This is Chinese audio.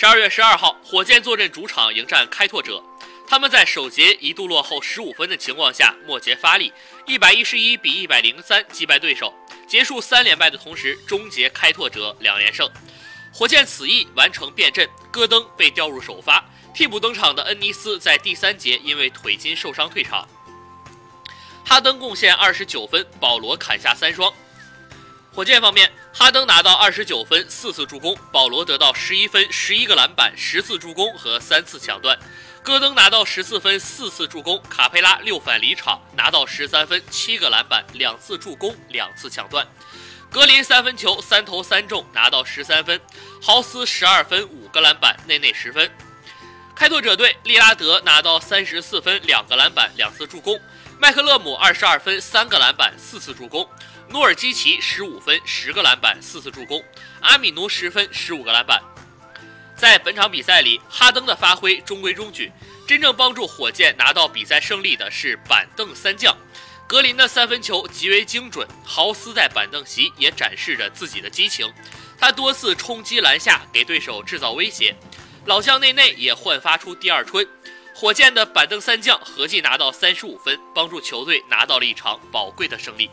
十二月十二号，火箭坐镇主场迎战开拓者。他们在首节一度落后十五分的情况下，末节发力，一百一十一比一百零三击败对手，结束三连败的同时，终结开拓者两连胜。火箭此役完成变阵，戈登被调入首发，替补登场的恩尼斯在第三节因为腿筋受伤退场。哈登贡献二十九分，保罗砍下三双。火箭方面，哈登拿到二十九分，四次助攻；保罗得到十一分，十一个篮板，十次助攻和三次抢断。戈登拿到十四分，四次助攻；卡佩拉六反离场，拿到十三分，七个篮板，两次助攻，两次抢断。格林三分球三投三中，拿到十三分；豪斯十二分，五个篮板，内内十分。开拓者队利拉德拿到三十四分，两个篮板，两次助攻；麦克勒姆二十二分，三个篮板，四次助攻；诺尔基奇十五分，十个篮板，四次助攻；阿米奴十分，十五个篮板。在本场比赛里，哈登的发挥中规中矩。真正帮助火箭拿到比赛胜利的是板凳三将。格林的三分球极为精准，豪斯在板凳席也展示着自己的激情。他多次冲击篮下，给对手制造威胁。老将内内也焕发出第二春。火箭的板凳三将合计拿到三十五分，帮助球队拿到了一场宝贵的胜利。